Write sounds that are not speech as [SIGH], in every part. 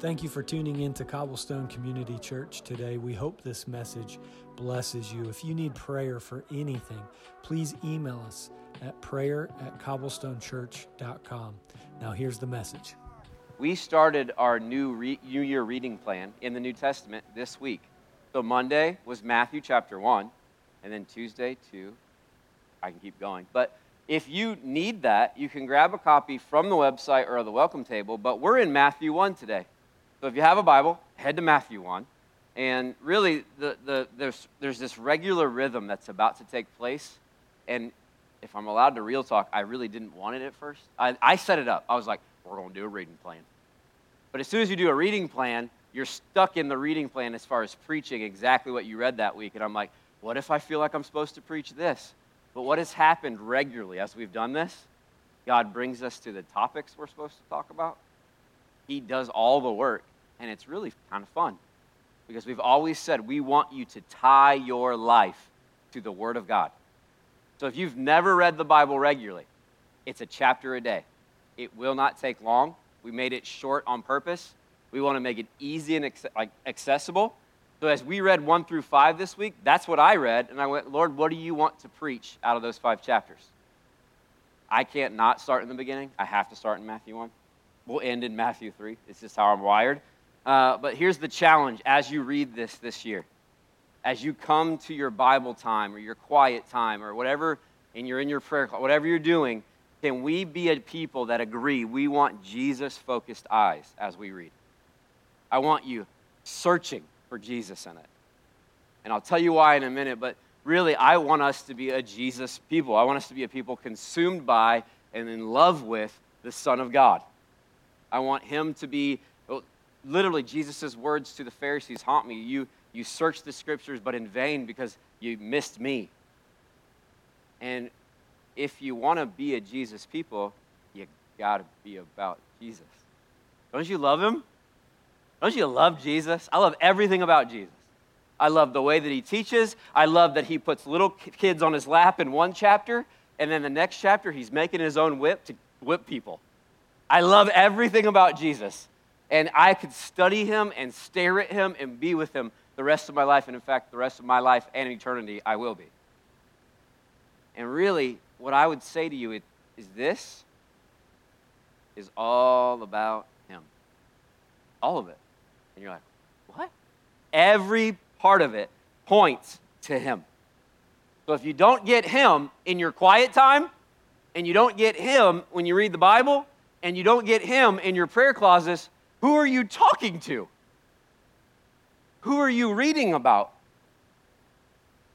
Thank you for tuning in to Cobblestone Community Church today. We hope this message blesses you. If you need prayer for anything, please email us at prayer at cobblestonechurch.com. Now, here's the message. We started our new, re- new year reading plan in the New Testament this week. So, Monday was Matthew chapter 1, and then Tuesday, 2. I can keep going. But if you need that, you can grab a copy from the website or the welcome table. But we're in Matthew 1 today. So if you have a Bible, head to Matthew 1. And really, the, the, there's, there's this regular rhythm that's about to take place. And if I'm allowed to real talk, I really didn't want it at first. I, I set it up. I was like, we're going to do a reading plan. But as soon as you do a reading plan, you're stuck in the reading plan as far as preaching exactly what you read that week. And I'm like, what if I feel like I'm supposed to preach this? But what has happened regularly as we've done this? God brings us to the topics we're supposed to talk about. He does all the work, and it's really kind of fun because we've always said we want you to tie your life to the Word of God. So if you've never read the Bible regularly, it's a chapter a day. It will not take long. We made it short on purpose. We want to make it easy and accessible so as we read 1 through 5 this week, that's what I read. And I went, Lord, what do you want to preach out of those five chapters? I can't not start in the beginning. I have to start in Matthew 1. We'll end in Matthew 3. It's just how I'm wired. Uh, but here's the challenge as you read this this year. As you come to your Bible time or your quiet time or whatever, and you're in your prayer, whatever you're doing, can we be a people that agree we want Jesus focused eyes as we read? I want you searching for Jesus in it. And I'll tell you why in a minute, but really, I want us to be a Jesus people. I want us to be a people consumed by and in love with the Son of God. I want him to be, literally, Jesus' words to the Pharisees haunt me. You, you search the scriptures, but in vain because you missed me. And if you want to be a Jesus people, you got to be about Jesus. Don't you love him? Don't you love Jesus? I love everything about Jesus. I love the way that he teaches. I love that he puts little kids on his lap in one chapter, and then the next chapter, he's making his own whip to whip people. I love everything about Jesus. And I could study him and stare at him and be with him the rest of my life. And in fact, the rest of my life and eternity, I will be. And really, what I would say to you is this is all about him. All of it. And you're like, what? Every part of it points to Him. So if you don't get Him in your quiet time, and you don't get Him when you read the Bible, and you don't get Him in your prayer closets, who are you talking to? Who are you reading about?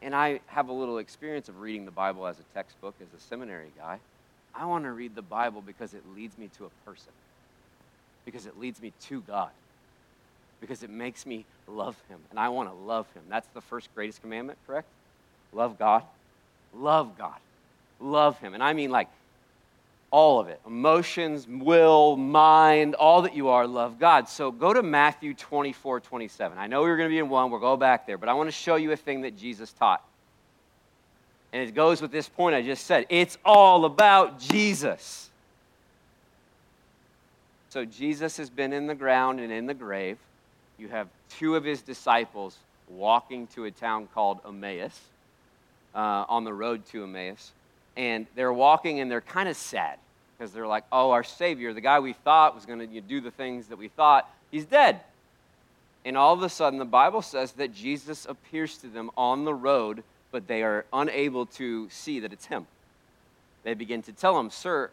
And I have a little experience of reading the Bible as a textbook, as a seminary guy. I want to read the Bible because it leads me to a person, because it leads me to God because it makes me love him, and I want to love him. That's the first greatest commandment, correct? Love God. Love God. Love him. And I mean, like, all of it emotions, will, mind, all that you are, love God. So go to Matthew 24, 27. I know we are going to be in one, we'll go back there, but I want to show you a thing that Jesus taught. And it goes with this point I just said it's all about Jesus. So Jesus has been in the ground and in the grave you have two of his disciples walking to a town called Emmaus, uh, on the road to Emmaus. And they're walking and they're kind of sad because they're like, oh, our Savior, the guy we thought was going to do the things that we thought, he's dead. And all of a sudden, the Bible says that Jesus appears to them on the road, but they are unable to see that it's him. They begin to tell him, Sir,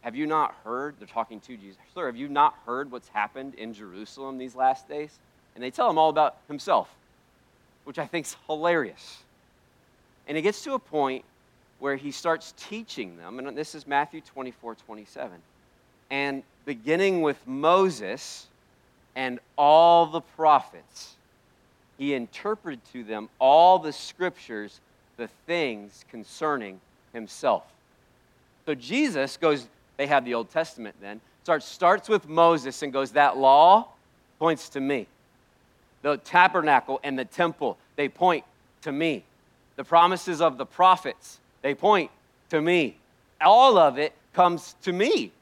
have you not heard? They're talking to Jesus. Sir, have you not heard what's happened in Jerusalem these last days? And they tell him all about himself, which I think is hilarious. And it gets to a point where he starts teaching them, and this is Matthew 24 27. And beginning with Moses and all the prophets, he interpreted to them all the scriptures, the things concerning himself. So Jesus goes they had the Old Testament then. Starts, starts with Moses and goes, That law points to me. The tabernacle and the temple, they point to me. The promises of the prophets, they point to me. All of it comes to me.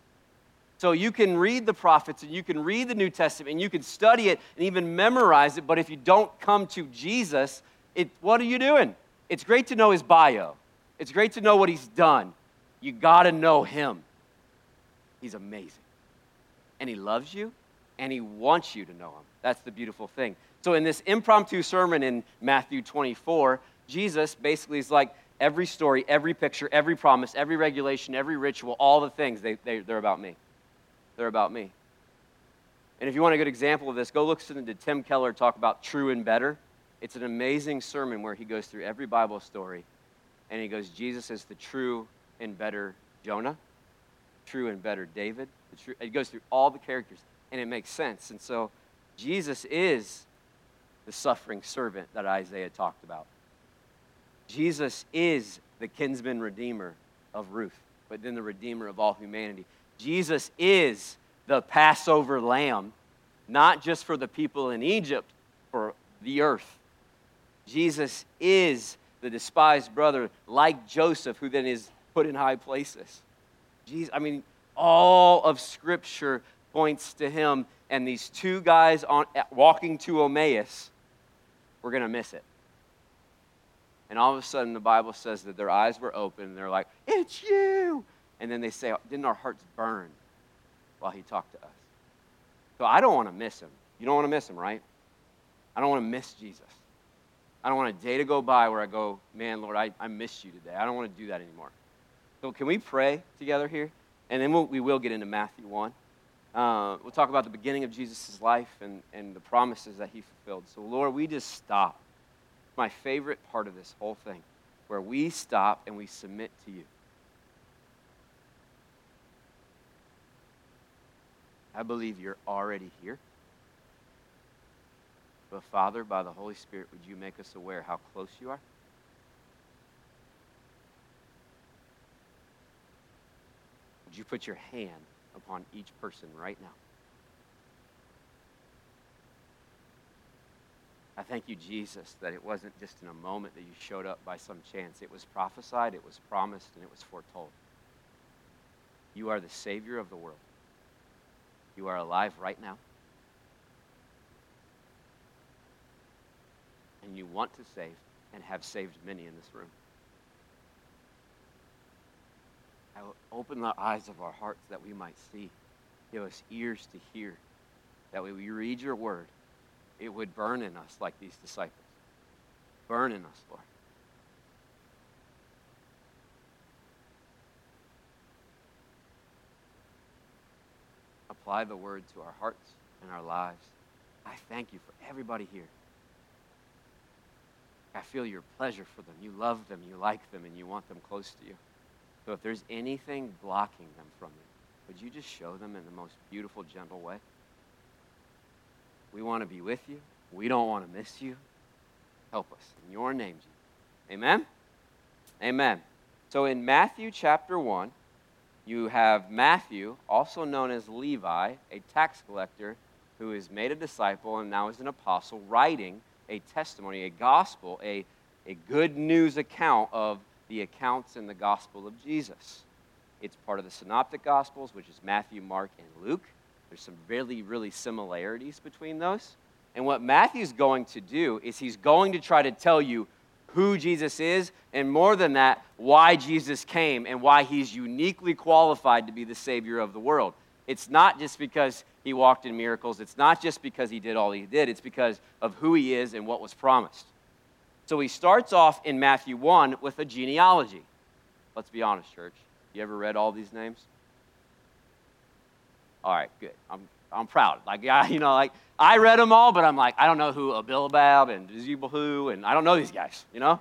So you can read the prophets and you can read the New Testament and you can study it and even memorize it, but if you don't come to Jesus, it, what are you doing? It's great to know his bio. It's great to know what he's done. You got to know him. He's amazing. And he loves you and he wants you to know him. That's the beautiful thing. So in this impromptu sermon in Matthew 24, Jesus basically is like every story, every picture, every promise, every regulation, every ritual, all the things, they, they, they're about me. They're about me. And if you want a good example of this, go listen to Tim Keller talk about true and better. It's an amazing sermon where he goes through every Bible story and he goes, Jesus is the true and better Jonah, true and better David. True, he goes through all the characters and it makes sense. And so Jesus is the suffering servant that Isaiah talked about. Jesus is the kinsman redeemer of Ruth, but then the redeemer of all humanity. Jesus is the Passover lamb, not just for the people in Egypt, for the earth. Jesus is the despised brother, like Joseph, who then is put in high places. Jesus, I mean, all of Scripture points to him, and these two guys on, walking to Emmaus, we're going to miss it. And all of a sudden, the Bible says that their eyes were open, and they're like, It's you! And then they say, Didn't our hearts burn while he talked to us? So I don't want to miss him. You don't want to miss him, right? I don't want to miss Jesus. I don't want a day to go by where I go, man, Lord, I, I miss you today. I don't want to do that anymore. So can we pray together here? And then we'll, we will get into Matthew 1. Uh, we'll talk about the beginning of Jesus' life and, and the promises that he fulfilled. So, Lord, we just stop. My favorite part of this whole thing, where we stop and we submit to you. I believe you're already here. But Father, by the Holy Spirit, would you make us aware how close you are? Would you put your hand upon each person right now? I thank you, Jesus, that it wasn't just in a moment that you showed up by some chance. It was prophesied, it was promised, and it was foretold. You are the Savior of the world. You are alive right now. And you want to save and have saved many in this room. I will open the eyes of our hearts that we might see. Give us ears to hear. That we read your word, it would burn in us like these disciples. Burn in us, Lord. apply the word to our hearts and our lives. I thank you for everybody here. I feel your pleasure for them. You love them, you like them, and you want them close to you. So if there's anything blocking them from you, would you just show them in the most beautiful, gentle way? We want to be with you. We don't want to miss you. Help us. In your name, Jesus. Amen? Amen. So in Matthew chapter 1, you have Matthew, also known as Levi, a tax collector who is made a disciple and now is an apostle, writing a testimony, a gospel, a, a good news account of the accounts in the gospel of Jesus. It's part of the synoptic gospels, which is Matthew, Mark, and Luke. There's some really, really similarities between those. And what Matthew's going to do is he's going to try to tell you who Jesus is, and more than that, why Jesus came and why he's uniquely qualified to be the Savior of the world. It's not just because he walked in miracles, it's not just because he did all he did, it's because of who he is and what was promised. So he starts off in Matthew 1 with a genealogy. Let's be honest, church. You ever read all these names? All right, good. I'm, I'm proud. Like, yeah, [LAUGHS] you know, like I read them all, but I'm like, I don't know who Abilabab and Zebahu, and I don't know these guys, you know?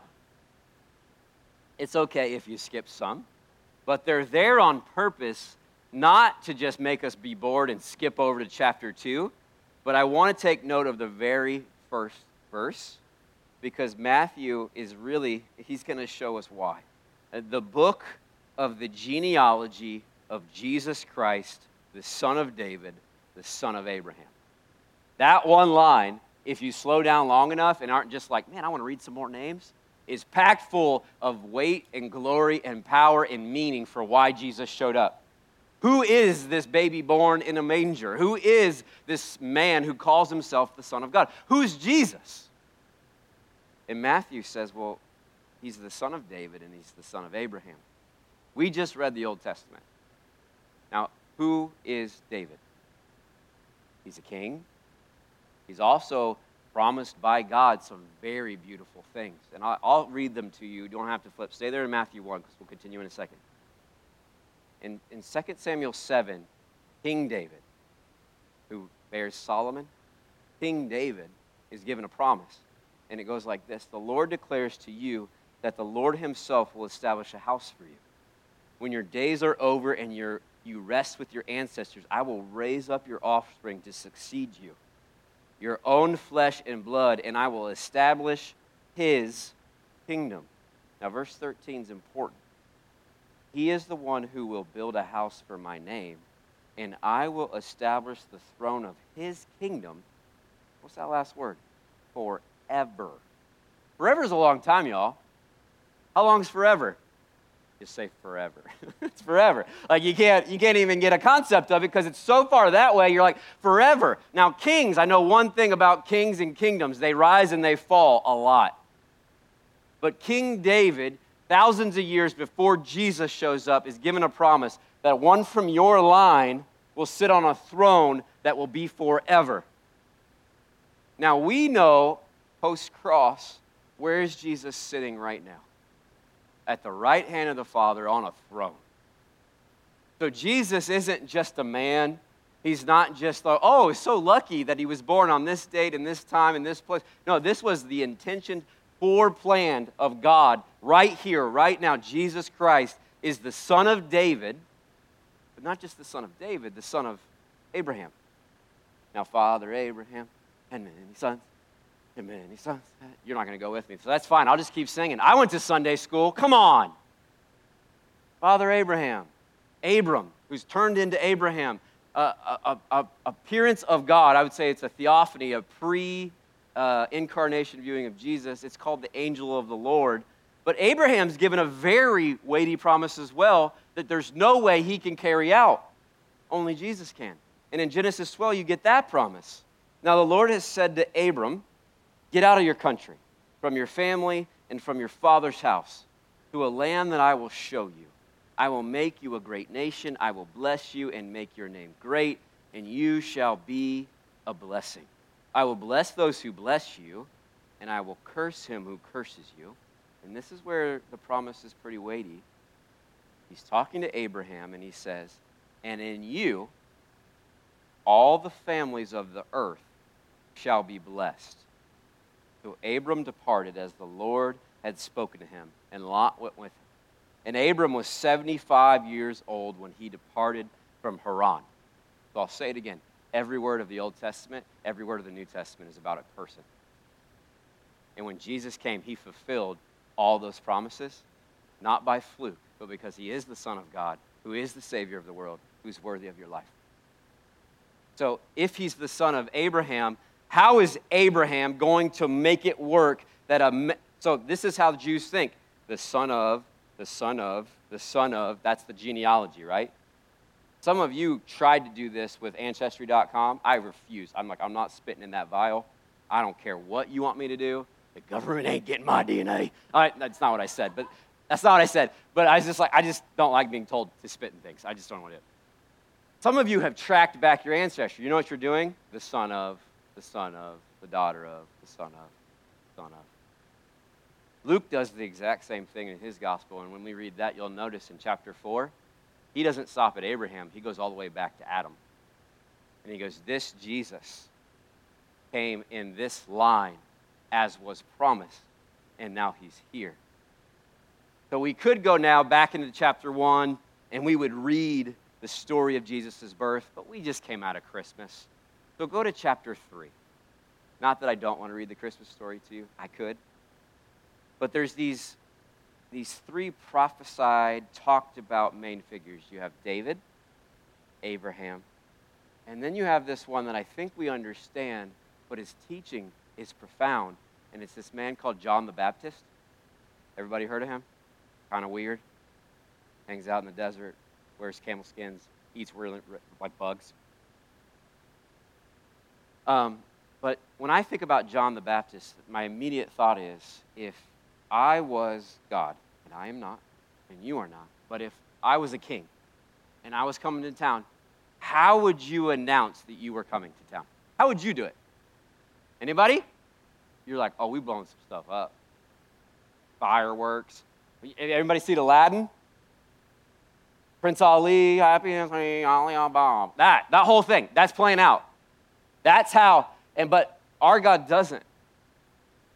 It's okay if you skip some, but they're there on purpose not to just make us be bored and skip over to chapter 2, but I want to take note of the very first verse because Matthew is really, he's going to show us why. Uh, the book of the genealogy of Jesus Christ, the son of David, the son of Abraham. That one line, if you slow down long enough and aren't just like, man, I want to read some more names, is packed full of weight and glory and power and meaning for why Jesus showed up. Who is this baby born in a manger? Who is this man who calls himself the Son of God? Who's Jesus? And Matthew says, well, he's the son of David and he's the son of Abraham. We just read the Old Testament. Now, who is David? He's a king. He's also promised by God some very beautiful things. And I'll, read them to you. You don't have to flip. Stay there in Matthew 1 because we'll continue in a second. In, in 2 Samuel 7, King David, who bears Solomon, King David is given a promise. And it goes like this The Lord declares to you that the Lord himself will establish a house for you. When your days are over and you're, you rest with your ancestors, I will raise up your offspring to succeed you, your own flesh and blood, and I will establish his kingdom. Now, verse 13 is important. He is the one who will build a house for my name, and I will establish the throne of his kingdom. What's that last word? Forever. Forever is a long time, y'all. How long is forever? Just say forever. [LAUGHS] it's forever. Like you can't you can't even get a concept of it because it's so far that way. You're like forever. Now kings, I know one thing about kings and kingdoms. They rise and they fall a lot. But King David, thousands of years before Jesus shows up, is given a promise that one from your line will sit on a throne that will be forever. Now we know post cross, where is Jesus sitting right now? At the right hand of the Father on a throne. So Jesus isn't just a man. He's not just, like, oh, so lucky that he was born on this date and this time and this place. No, this was the intention, foreplanned of God right here, right now. Jesus Christ is the son of David, but not just the son of David, the son of Abraham. Now, Father Abraham had many sons Amen. He You're not going to go with me. So that's fine. I'll just keep singing. I went to Sunday school. Come on. Father Abraham, Abram, who's turned into Abraham, uh, a, a, appearance of God. I would say it's a theophany, a pre uh, incarnation viewing of Jesus. It's called the angel of the Lord. But Abraham's given a very weighty promise as well that there's no way he can carry out. Only Jesus can. And in Genesis 12, you get that promise. Now, the Lord has said to Abram, Get out of your country, from your family, and from your father's house, to a land that I will show you. I will make you a great nation. I will bless you and make your name great, and you shall be a blessing. I will bless those who bless you, and I will curse him who curses you. And this is where the promise is pretty weighty. He's talking to Abraham, and he says, And in you, all the families of the earth shall be blessed. So Abram departed as the Lord had spoken to him, and Lot went with him. And Abram was 75 years old when he departed from Haran. So I'll say it again. Every word of the Old Testament, every word of the New Testament is about a person. And when Jesus came, he fulfilled all those promises, not by fluke, but because he is the Son of God, who is the Savior of the world, who's worthy of your life. So if he's the son of Abraham, how is Abraham going to make it work that a. So, this is how the Jews think the son of, the son of, the son of, that's the genealogy, right? Some of you tried to do this with Ancestry.com. I refuse. I'm like, I'm not spitting in that vial. I don't care what you want me to do. The government ain't getting my DNA. All right, that's not what I said, but that's not what I said. But I was just like, I just don't like being told to spit in things. I just don't want to. Some of you have tracked back your ancestry. You know what you're doing? The son of, the son of, the daughter of, the son of, son of. Luke does the exact same thing in his gospel, and when we read that, you'll notice in chapter 4, he doesn't stop at Abraham, he goes all the way back to Adam. And he goes, This Jesus came in this line as was promised, and now he's here. So we could go now back into chapter 1 and we would read the story of Jesus' birth, but we just came out of Christmas. So go to chapter 3. Not that I don't want to read the Christmas story to you, I could. But there's these, these three prophesied, talked about main figures. You have David, Abraham, and then you have this one that I think we understand, but his teaching is profound. And it's this man called John the Baptist. Everybody heard of him? Kind of weird. Hangs out in the desert, wears camel skins, eats like bugs. Um, but when I think about John the Baptist, my immediate thought is if I was God, and I am not, and you are not, but if I was a king and I was coming to town, how would you announce that you were coming to town? How would you do it? Anybody? You're like, oh, we blowing some stuff up. Fireworks. Everybody see Aladdin? Prince Ali, happy Ali Bob. That, that whole thing, that's playing out. That's how, and but our God doesn't.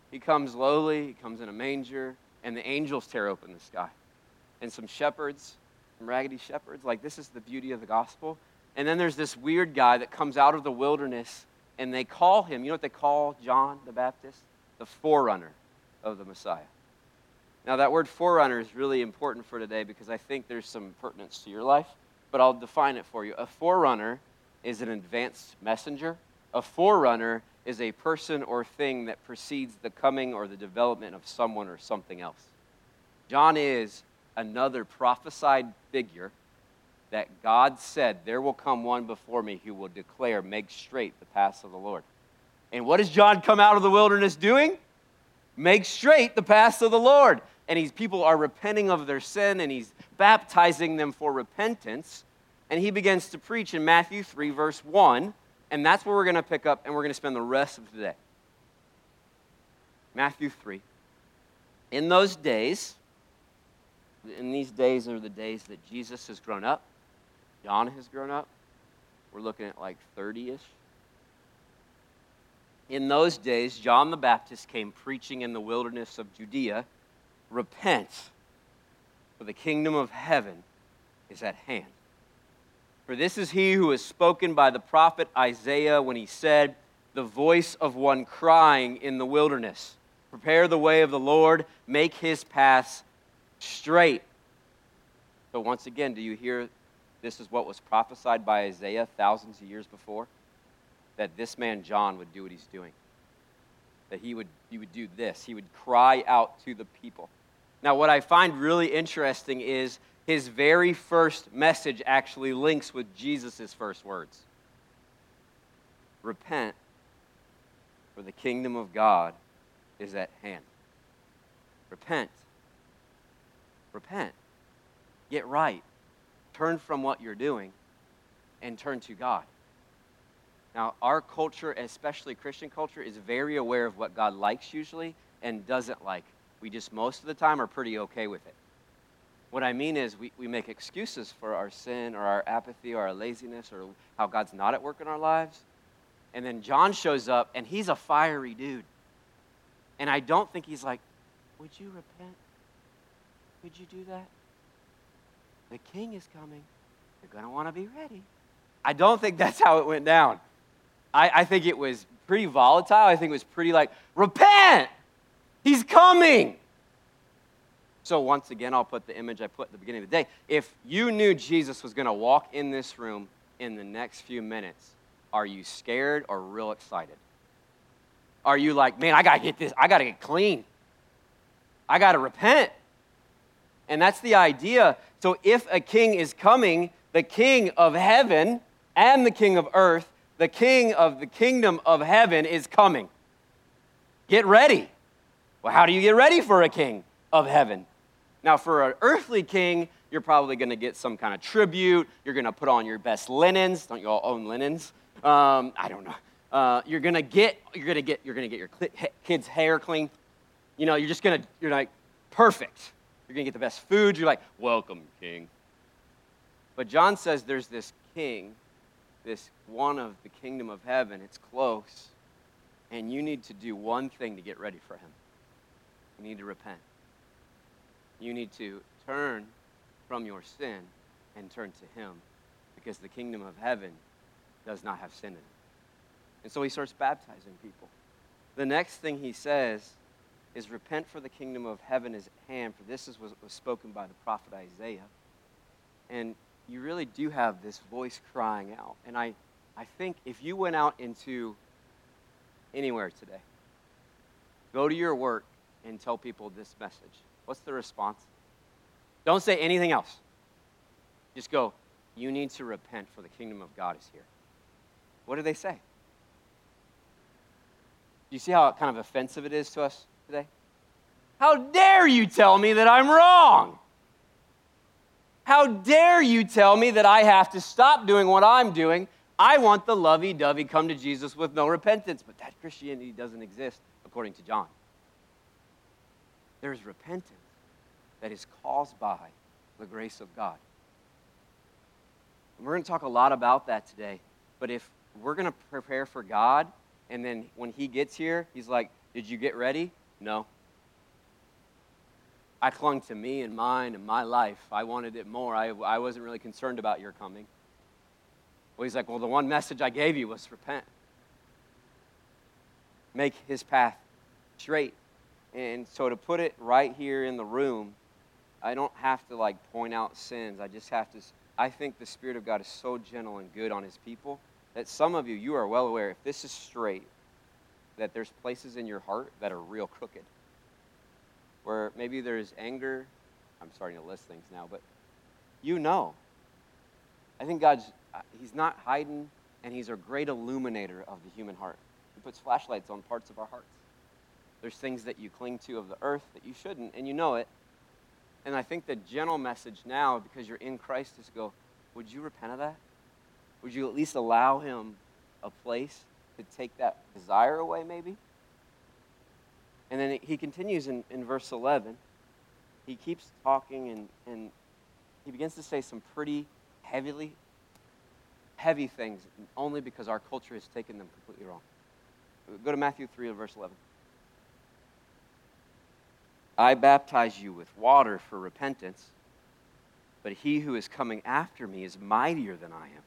He comes lowly, he comes in a manger, and the angels tear open the sky. And some shepherds, some raggedy shepherds, like this is the beauty of the gospel. And then there's this weird guy that comes out of the wilderness, and they call him, you know what they call John the Baptist? The forerunner of the Messiah. Now, that word forerunner is really important for today because I think there's some pertinence to your life, but I'll define it for you. A forerunner is an advanced messenger. A forerunner is a person or thing that precedes the coming or the development of someone or something else. John is another prophesied figure that God said, There will come one before me who will declare, Make straight the paths of the Lord. And what does John come out of the wilderness doing? Make straight the paths of the Lord. And these people are repenting of their sin and he's baptizing them for repentance. And he begins to preach in Matthew 3, verse 1. And that's where we're going to pick up and we're going to spend the rest of today. Matthew 3. In those days, in these days are the days that Jesus has grown up, John has grown up. We're looking at like 30 ish in those days, John the Baptist came preaching in the wilderness of Judea Repent, for the kingdom of heaven is at hand. For this is he who is spoken by the prophet Isaiah when he said, The voice of one crying in the wilderness, Prepare the way of the Lord, make his paths straight. So, once again, do you hear this is what was prophesied by Isaiah thousands of years before? that this man John would do what he's doing. That he would, he would do this. He would cry out to the people. Now, what I find really interesting is his very first message actually links with Jesus' first words Repent, for the kingdom of God is at hand. Repent. Repent. Get right. Turn from what you're doing and turn to God. Now, our culture, especially Christian culture, is very aware of what God likes usually and doesn't like. We just, most of the time, are pretty okay with it. What I mean is, we, we make excuses for our sin or our apathy or our laziness or how God's not at work in our lives. And then John shows up, and he's a fiery dude. And I don't think he's like, Would you repent? Would you do that? The king is coming. You're going to want to be ready. I don't think that's how it went down. I, I think it was pretty volatile. I think it was pretty like, repent! He's coming! So, once again, I'll put the image I put at the beginning of the day. If you knew Jesus was going to walk in this room in the next few minutes, are you scared or real excited? Are you like, man, I got to get this, I got to get clean. I got to repent. And that's the idea. So, if a king is coming, the king of heaven and the king of earth the king of the kingdom of heaven is coming. Get ready. Well, how do you get ready for a king of heaven? Now, for an earthly king, you're probably going to get some kind of tribute. You're going to put on your best linens. Don't you all own linens? Um, I don't know. Uh, you're going to get you're to get you're to get your kids' hair clean. You know, you're just going to you're like perfect. You're going to get the best food. You're like, "Welcome, king." But John says there's this king this one of the kingdom of heaven. It's close. And you need to do one thing to get ready for him. You need to repent. You need to turn from your sin and turn to him because the kingdom of heaven does not have sin in it. And so he starts baptizing people. The next thing he says is repent for the kingdom of heaven is at hand, for this is what was spoken by the prophet Isaiah. And you really do have this voice crying out. And I, I think if you went out into anywhere today, go to your work and tell people this message, what's the response? Don't say anything else. Just go, You need to repent, for the kingdom of God is here. What do they say? Do you see how kind of offensive it is to us today? How dare you tell me that I'm wrong? How dare you tell me that I have to stop doing what I'm doing? I want the lovey dovey come to Jesus with no repentance. But that Christianity doesn't exist according to John. There's repentance that is caused by the grace of God. And we're going to talk a lot about that today. But if we're going to prepare for God, and then when He gets here, He's like, Did you get ready? No. I clung to me and mine and my life. I wanted it more. I, I wasn't really concerned about your coming. Well, he's like, Well, the one message I gave you was repent, make his path straight. And so to put it right here in the room, I don't have to like point out sins. I just have to. I think the Spirit of God is so gentle and good on his people that some of you, you are well aware, if this is straight, that there's places in your heart that are real crooked where maybe there's anger. I'm starting to list things now, but you know. I think God's, uh, He's not hiding, and He's a great illuminator of the human heart. He puts flashlights on parts of our hearts. There's things that you cling to of the earth that you shouldn't, and you know it. And I think the gentle message now, because you're in Christ, is to go, would you repent of that? Would you at least allow Him a place to take that desire away, maybe? And then he continues in, in verse 11. He keeps talking and, and he begins to say some pretty heavily, heavy things, only because our culture has taken them completely wrong. Go to Matthew 3, verse 11. I baptize you with water for repentance, but he who is coming after me is mightier than I am,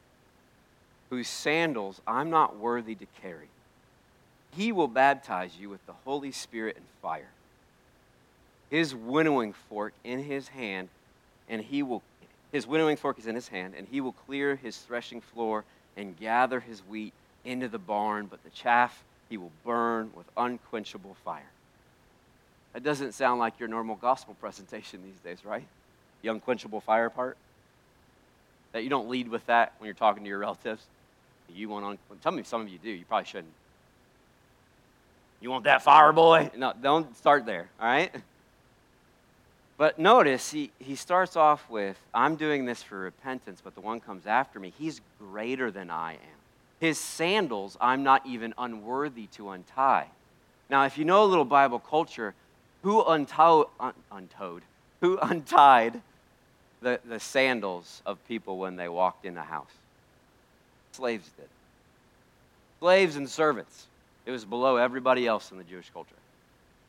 whose sandals I'm not worthy to carry. He will baptize you with the Holy Spirit and fire. His winnowing fork in his hand, and he will his winnowing fork is in his hand, and he will clear his threshing floor and gather his wheat into the barn, but the chaff he will burn with unquenchable fire. That doesn't sound like your normal gospel [LAUGHS] presentation these days, right? The unquenchable fire part. That you don't lead with that when you're talking to your relatives. You want on. Tell me some of you do. You probably shouldn't. You want that fire, boy? No, don't start there, all right? But notice he, he starts off with, I'm doing this for repentance, but the one comes after me. He's greater than I am. His sandals I'm not even unworthy to untie. Now, if you know a little Bible culture, who unto- un- untowed, who untied the, the sandals of people when they walked in the house? Slaves did. Slaves and servants. It was below everybody else in the Jewish culture.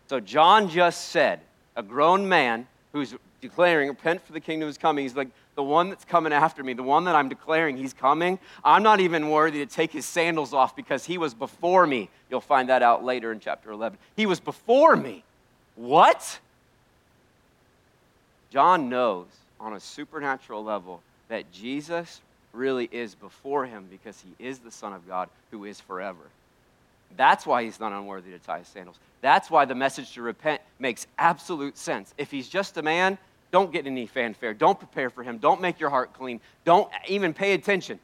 So John just said, a grown man who's declaring, repent for the kingdom is coming. He's like, the one that's coming after me, the one that I'm declaring he's coming, I'm not even worthy to take his sandals off because he was before me. You'll find that out later in chapter 11. He was before me. What? John knows on a supernatural level that Jesus really is before him because he is the Son of God who is forever. That's why he's not unworthy to tie his sandals. That's why the message to repent makes absolute sense. If he's just a man, don't get any fanfare. Don't prepare for him. Don't make your heart clean. Don't even pay attention.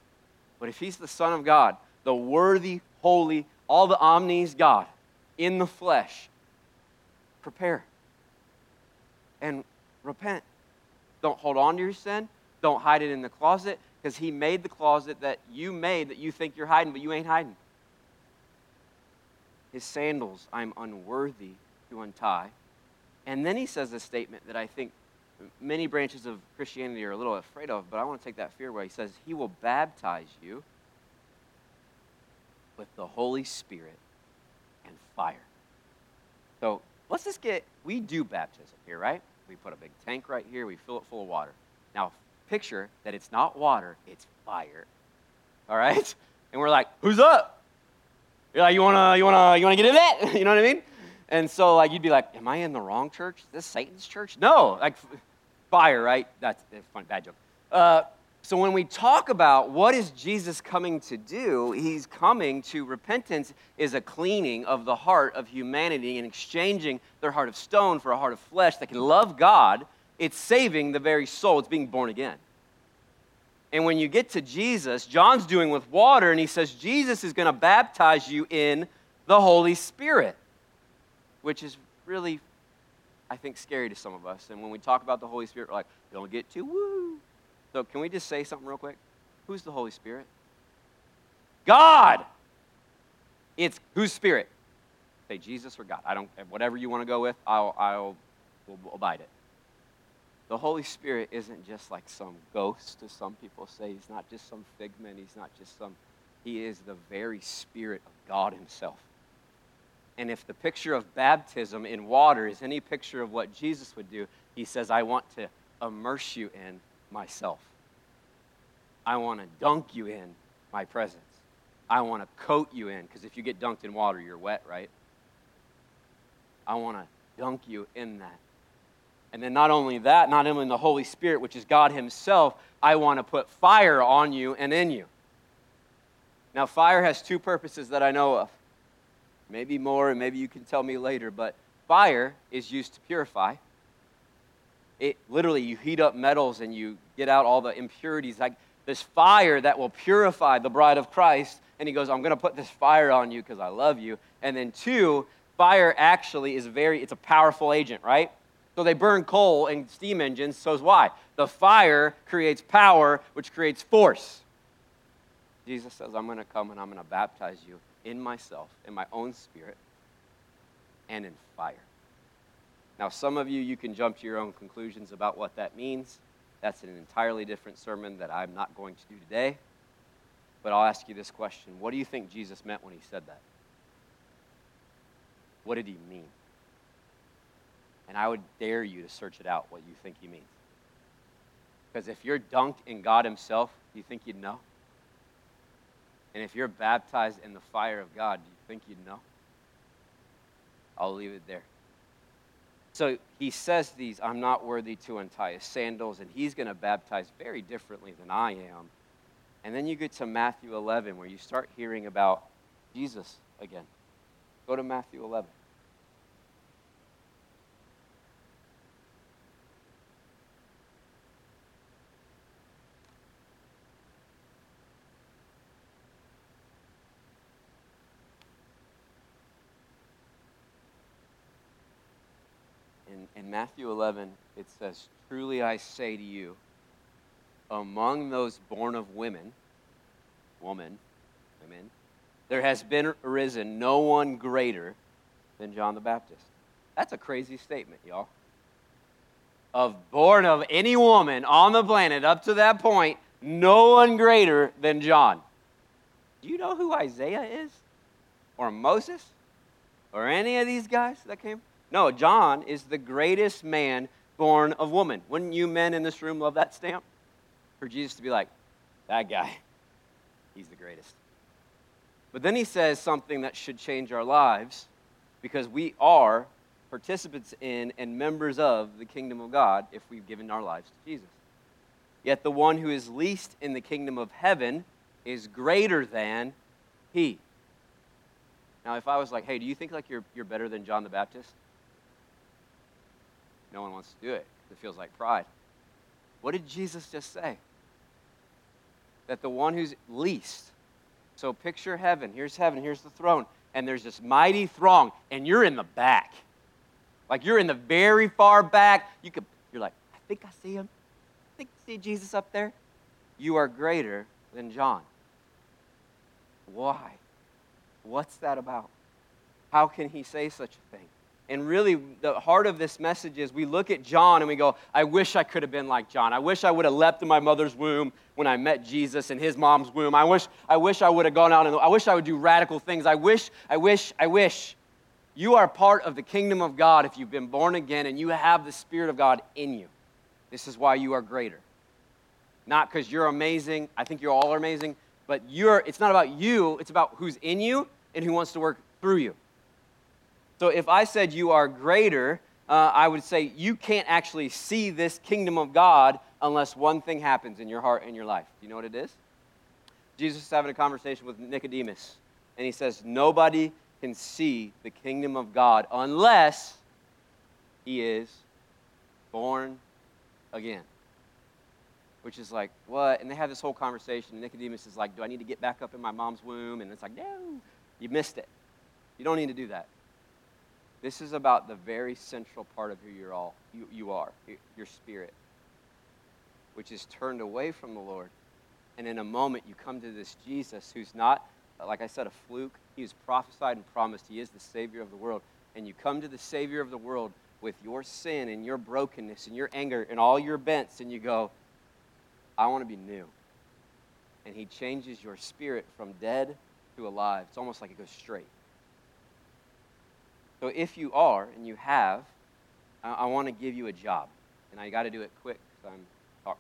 But if he's the Son of God, the worthy, holy, all the omnis God in the flesh, prepare and repent. Don't hold on to your sin. Don't hide it in the closet because he made the closet that you made that you think you're hiding, but you ain't hiding. His sandals I'm unworthy to untie. And then he says a statement that I think many branches of Christianity are a little afraid of, but I want to take that fear away. He says, He will baptize you with the Holy Spirit and fire. So let's just get, we do baptism here, right? We put a big tank right here, we fill it full of water. Now, picture that it's not water, it's fire. All right? [LAUGHS] And we're like, who's up? You're like, you wanna, you wanna, you wanna get in that? [LAUGHS] you know what I mean? And so, like, you'd be like, am I in the wrong church? Is this Satan's church? No, like, fire, right? That's a funny, bad joke. Uh, so when we talk about what is Jesus coming to do, he's coming to repentance is a cleaning of the heart of humanity and exchanging their heart of stone for a heart of flesh that can love God. It's saving the very soul. It's being born again. And when you get to Jesus, John's doing with water, and he says Jesus is going to baptize you in the Holy Spirit, which is really, I think, scary to some of us. And when we talk about the Holy Spirit, we're like, don't get too woo. So, can we just say something real quick? Who's the Holy Spirit? God. It's whose spirit? Say Jesus or God. I don't, whatever you want to go with, I'll, I'll will abide it. The Holy Spirit isn't just like some ghost, as some people say. He's not just some figment. He's not just some, he is the very Spirit of God Himself. And if the picture of baptism in water is any picture of what Jesus would do, He says, I want to immerse you in myself. I want to dunk you in my presence. I want to coat you in, because if you get dunked in water, you're wet, right? I want to dunk you in that. And then not only that, not only in the Holy Spirit, which is God Himself, I want to put fire on you and in you. Now, fire has two purposes that I know of. Maybe more, and maybe you can tell me later, but fire is used to purify. It literally, you heat up metals and you get out all the impurities. Like this fire that will purify the bride of Christ. And he goes, I'm going to put this fire on you because I love you. And then, two, fire actually is very, it's a powerful agent, right? So they burn coal and steam engines. So why? The fire creates power, which creates force. Jesus says, I'm going to come and I'm going to baptize you in myself, in my own spirit, and in fire. Now, some of you, you can jump to your own conclusions about what that means. That's an entirely different sermon that I'm not going to do today. But I'll ask you this question What do you think Jesus meant when he said that? What did he mean? And I would dare you to search it out what you think he means. Because if you're dunked in God Himself, do you think you'd know? And if you're baptized in the fire of God, do you think you'd know? I'll leave it there. So he says these, I'm not worthy to untie his sandals, and he's going to baptize very differently than I am. And then you get to Matthew 11, where you start hearing about Jesus again. Go to Matthew 11. In Matthew 11, it says, Truly I say to you, among those born of women, woman, women, there has been arisen no one greater than John the Baptist. That's a crazy statement, y'all. Of born of any woman on the planet up to that point, no one greater than John. Do you know who Isaiah is? Or Moses? Or any of these guys that came? No, John is the greatest man born of woman. Wouldn't you men in this room love that stamp? For Jesus to be like, that guy, [LAUGHS] he's the greatest. But then he says something that should change our lives because we are participants in and members of the kingdom of God if we've given our lives to Jesus. Yet the one who is least in the kingdom of heaven is greater than he. Now, if I was like, hey, do you think like you're, you're better than John the Baptist? No one wants to do it. It feels like pride. What did Jesus just say? That the one who's least. So picture heaven. Here's heaven. Here's the throne. And there's this mighty throng, and you're in the back. Like you're in the very far back. You could, you're like, I think I see him. I think I see Jesus up there. You are greater than John. Why? What's that about? How can he say such a thing? And really, the heart of this message is we look at John and we go, I wish I could have been like John. I wish I would have leapt in my mother's womb when I met Jesus in his mom's womb. I wish I, wish I would have gone out and I wish I would do radical things. I wish, I wish, I wish. You are part of the kingdom of God if you've been born again and you have the Spirit of God in you. This is why you are greater. Not because you're amazing. I think you all are amazing. But you're, it's not about you, it's about who's in you and who wants to work through you. So if I said you are greater, uh, I would say you can't actually see this kingdom of God unless one thing happens in your heart and your life. Do you know what it is? Jesus is having a conversation with Nicodemus, and he says, Nobody can see the kingdom of God unless he is born again. which is like, what? And they have this whole conversation. And Nicodemus is like, do I need to get back up in my mom's womb? And it's like, no, you missed it. You don't need to do that. This is about the very central part of who you're all, you, you are, your spirit, which is turned away from the Lord. And in a moment, you come to this Jesus who's not, like I said, a fluke. He is prophesied and promised. He is the Savior of the world. And you come to the Savior of the world with your sin and your brokenness and your anger and all your bents, and you go, I want to be new. And He changes your spirit from dead to alive. It's almost like it goes straight. So if you are and you have, I, I want to give you a job. And I got to do it quick because I'm talked.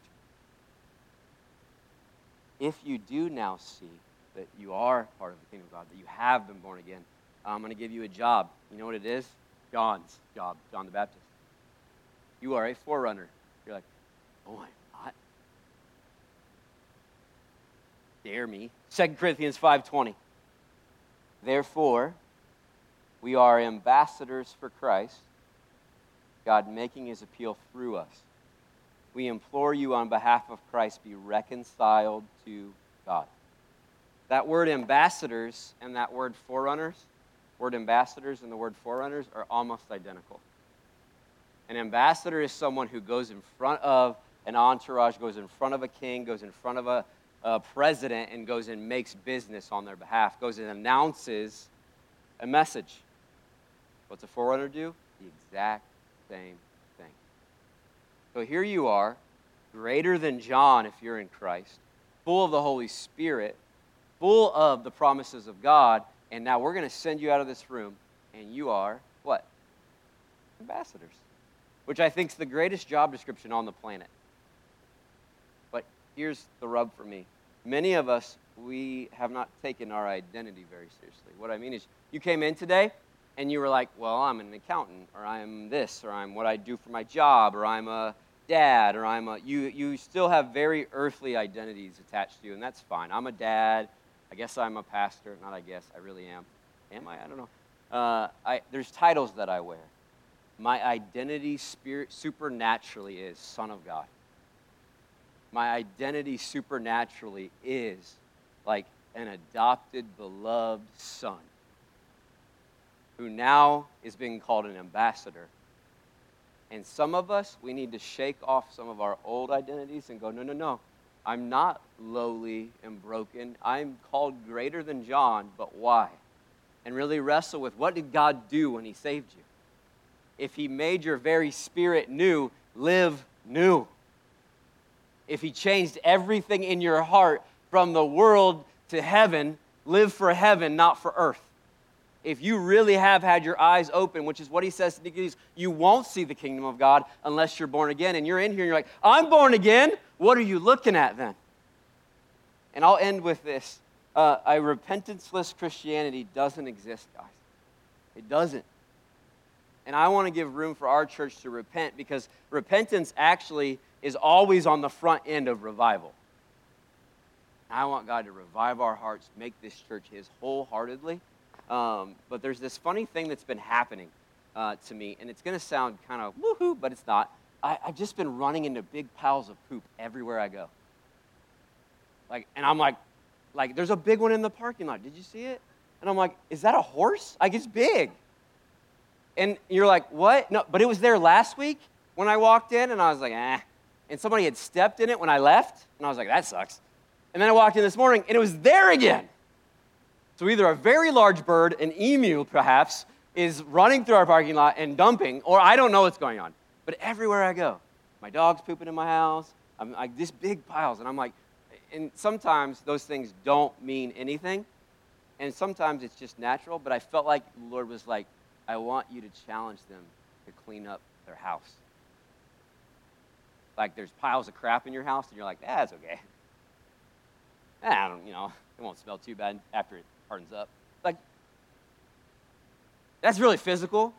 If you do now see that you are part of the kingdom of God, that you have been born again, I'm going to give you a job. You know what it is? John's job, John the Baptist. You are a forerunner. You're like, oh, I'm not. Dare me. 2 Corinthians 5.20. Therefore, we are ambassadors for Christ, God making his appeal through us. We implore you on behalf of Christ, be reconciled to God. That word ambassadors and that word forerunners, word ambassadors and the word forerunners are almost identical. An ambassador is someone who goes in front of an entourage, goes in front of a king, goes in front of a, a president, and goes and makes business on their behalf, goes and announces a message. What's a forerunner do? The exact same thing. So here you are, greater than John if you're in Christ, full of the Holy Spirit, full of the promises of God, and now we're going to send you out of this room, and you are what? Ambassadors. Which I think is the greatest job description on the planet. But here's the rub for me. Many of us, we have not taken our identity very seriously. What I mean is, you came in today, and you were like, well, I'm an accountant, or I'm this, or I'm what I do for my job, or I'm a dad, or I'm a, you, you still have very earthly identities attached to you, and that's fine. I'm a dad. I guess I'm a pastor. Not I guess, I really am. Am I? I don't know. Uh, I, there's titles that I wear. My identity spirit supernaturally is Son of God. My identity supernaturally is like an adopted, beloved son who now is being called an ambassador. And some of us, we need to shake off some of our old identities and go, no, no, no. I'm not lowly and broken. I'm called greater than John, but why? And really wrestle with what did God do when He saved you? If He made your very spirit new, live new. If He changed everything in your heart from the world to heaven, live for heaven, not for earth if you really have had your eyes open, which is what he says to Nicodemus, you won't see the kingdom of God unless you're born again. And you're in here and you're like, I'm born again. What are you looking at then? And I'll end with this. Uh, a repentanceless Christianity doesn't exist, guys. It doesn't. And I want to give room for our church to repent because repentance actually is always on the front end of revival. I want God to revive our hearts, make this church His wholeheartedly um, but there's this funny thing that's been happening uh, to me, and it's going to sound kind of woohoo, but it's not. I, I've just been running into big piles of poop everywhere I go. Like, and I'm like, like, there's a big one in the parking lot. Did you see it? And I'm like, is that a horse? Like, it's big. And you're like, what? No, but it was there last week when I walked in, and I was like, eh. And somebody had stepped in it when I left, and I was like, that sucks. And then I walked in this morning, and it was there again. So either a very large bird, an emu perhaps, is running through our parking lot and dumping, or I don't know what's going on. But everywhere I go, my dog's pooping in my house. I'm like this big piles, and I'm like, and sometimes those things don't mean anything, and sometimes it's just natural. But I felt like the Lord was like, I want you to challenge them to clean up their house. Like there's piles of crap in your house, and you're like, that's okay. [LAUGHS] I don't, you know, it won't smell too bad after it hardens up. Like, that's really physical,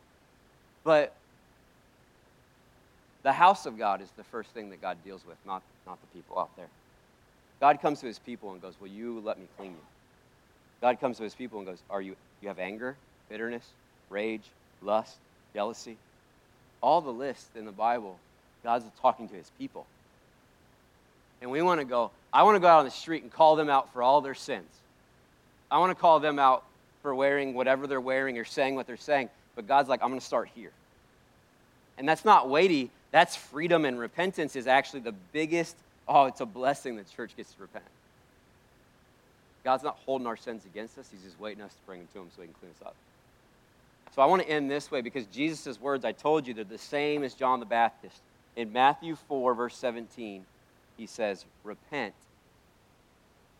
but the house of God is the first thing that God deals with, not, not the people out there. God comes to his people and goes, Will you let me clean you? God comes to his people and goes, Are you you have anger, bitterness, rage, lust, jealousy? All the lists in the Bible, God's talking to his people. And we want to go, I want to go out on the street and call them out for all their sins. I want to call them out for wearing whatever they're wearing or saying what they're saying. But God's like, I'm going to start here. And that's not weighty. That's freedom and repentance is actually the biggest, oh, it's a blessing that church gets to repent. God's not holding our sins against us. He's just waiting us to bring them to him so he can clean us up. So I want to end this way because Jesus' words, I told you, they're the same as John the Baptist. In Matthew 4, verse 17, he says, Repent,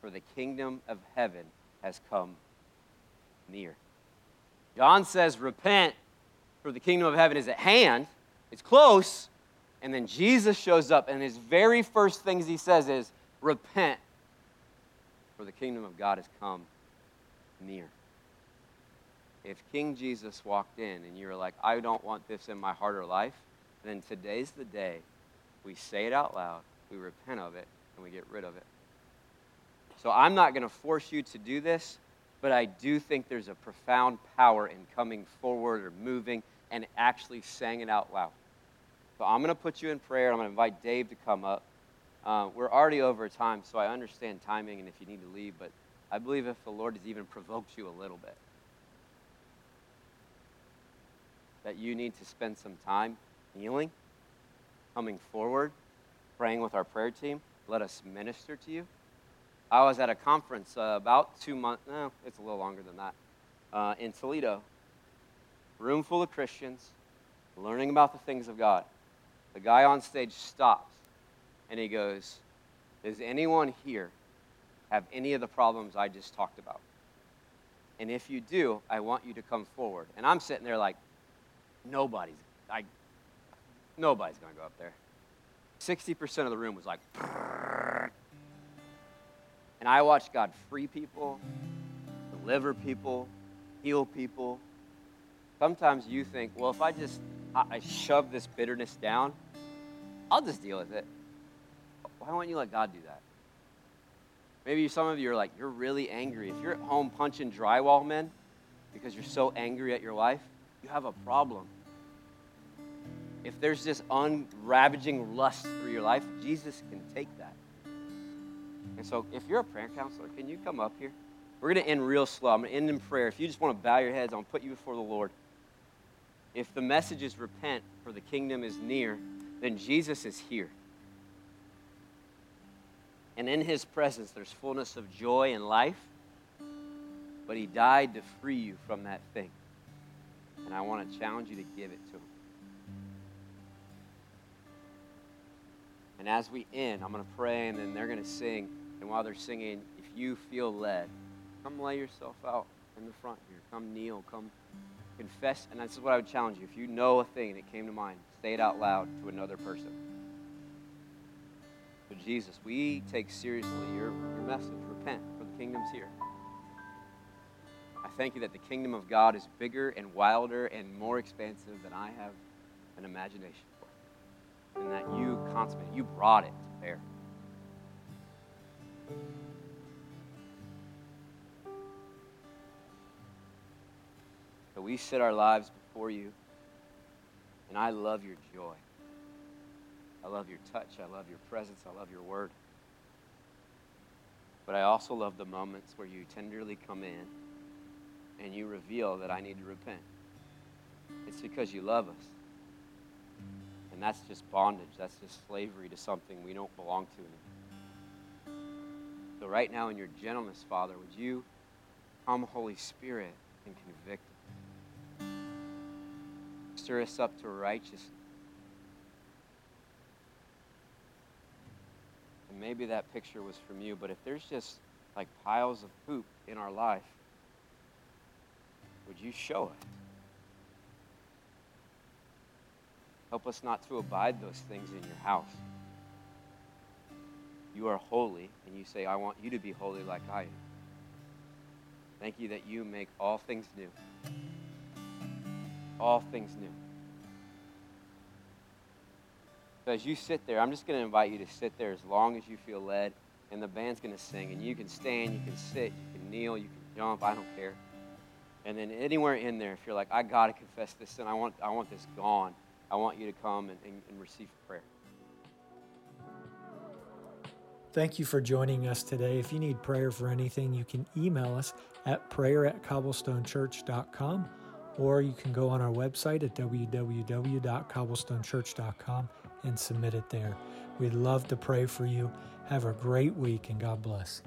for the kingdom of heaven has come near. John says, Repent, for the kingdom of heaven is at hand. It's close. And then Jesus shows up, and his very first things he says is, Repent, for the kingdom of God has come near. If King Jesus walked in and you were like, I don't want this in my heart or life, then today's the day we say it out loud, we repent of it, and we get rid of it. So I'm not going to force you to do this, but I do think there's a profound power in coming forward or moving and actually saying it out loud. So I'm going to put you in prayer. I'm going to invite Dave to come up. Uh, we're already over time, so I understand timing and if you need to leave, but I believe if the Lord has even provoked you a little bit, that you need to spend some time kneeling, coming forward, praying with our prayer team. Let us minister to you. I was at a conference uh, about two months, no, it's a little longer than that, uh, in Toledo. Room full of Christians, learning about the things of God. The guy on stage stops and he goes, Does anyone here have any of the problems I just talked about? And if you do, I want you to come forward. And I'm sitting there like, nobody's, I, nobody's going to go up there. 60% of the room was like, and I watched God free people, deliver people, heal people. Sometimes you think, well, if I just I shove this bitterness down, I'll just deal with it. Why won't you let God do that? Maybe some of you are like, you're really angry. If you're at home punching drywall men because you're so angry at your life, you have a problem. If there's this unravaging lust through your life, Jesus can take that. And so, if you're a prayer counselor, can you come up here? We're going to end real slow. I'm going to end in prayer. If you just want to bow your heads, to put you before the Lord. If the message is repent, for the kingdom is near, then Jesus is here. And in his presence, there's fullness of joy and life. But he died to free you from that thing. And I want to challenge you to give it to him. And as we end, I'm going to pray and then they're going to sing. And while they're singing, if you feel led, come lay yourself out in the front here. Come kneel. Come confess. And this is what I would challenge you. If you know a thing that came to mind, say it out loud to another person. So, Jesus, we take seriously your, your message. Repent, for the kingdom's here. I thank you that the kingdom of God is bigger and wilder and more expansive than I have an imagination for. And that you consummate, you brought it to bear. So we set our lives before you, and I love your joy. I love your touch. I love your presence. I love your word. But I also love the moments where you tenderly come in and you reveal that I need to repent. It's because you love us. And that's just bondage. That's just slavery to something we don't belong to anymore. So, right now, in your gentleness, Father, would you come, Holy Spirit, and convict us? Stir us up to righteousness And maybe that picture was from you, but if there's just like piles of poop in our life, would you show it? Help us not to abide those things in your house. You are holy, and you say, I want you to be holy like I am. Thank you that you make all things new. All things new. So as you sit there, I'm just going to invite you to sit there as long as you feel led, and the band's going to sing. And you can stand, you can sit, you can kneel, you can jump. I don't care. And then anywhere in there, if you're like, I got to confess this sin, I want, I want this gone, I want you to come and, and, and receive prayer. Thank you for joining us today. If you need prayer for anything, you can email us at prayer at cobblestonechurch.com or you can go on our website at www.cobblestonechurch.com and submit it there. We'd love to pray for you. Have a great week and God bless.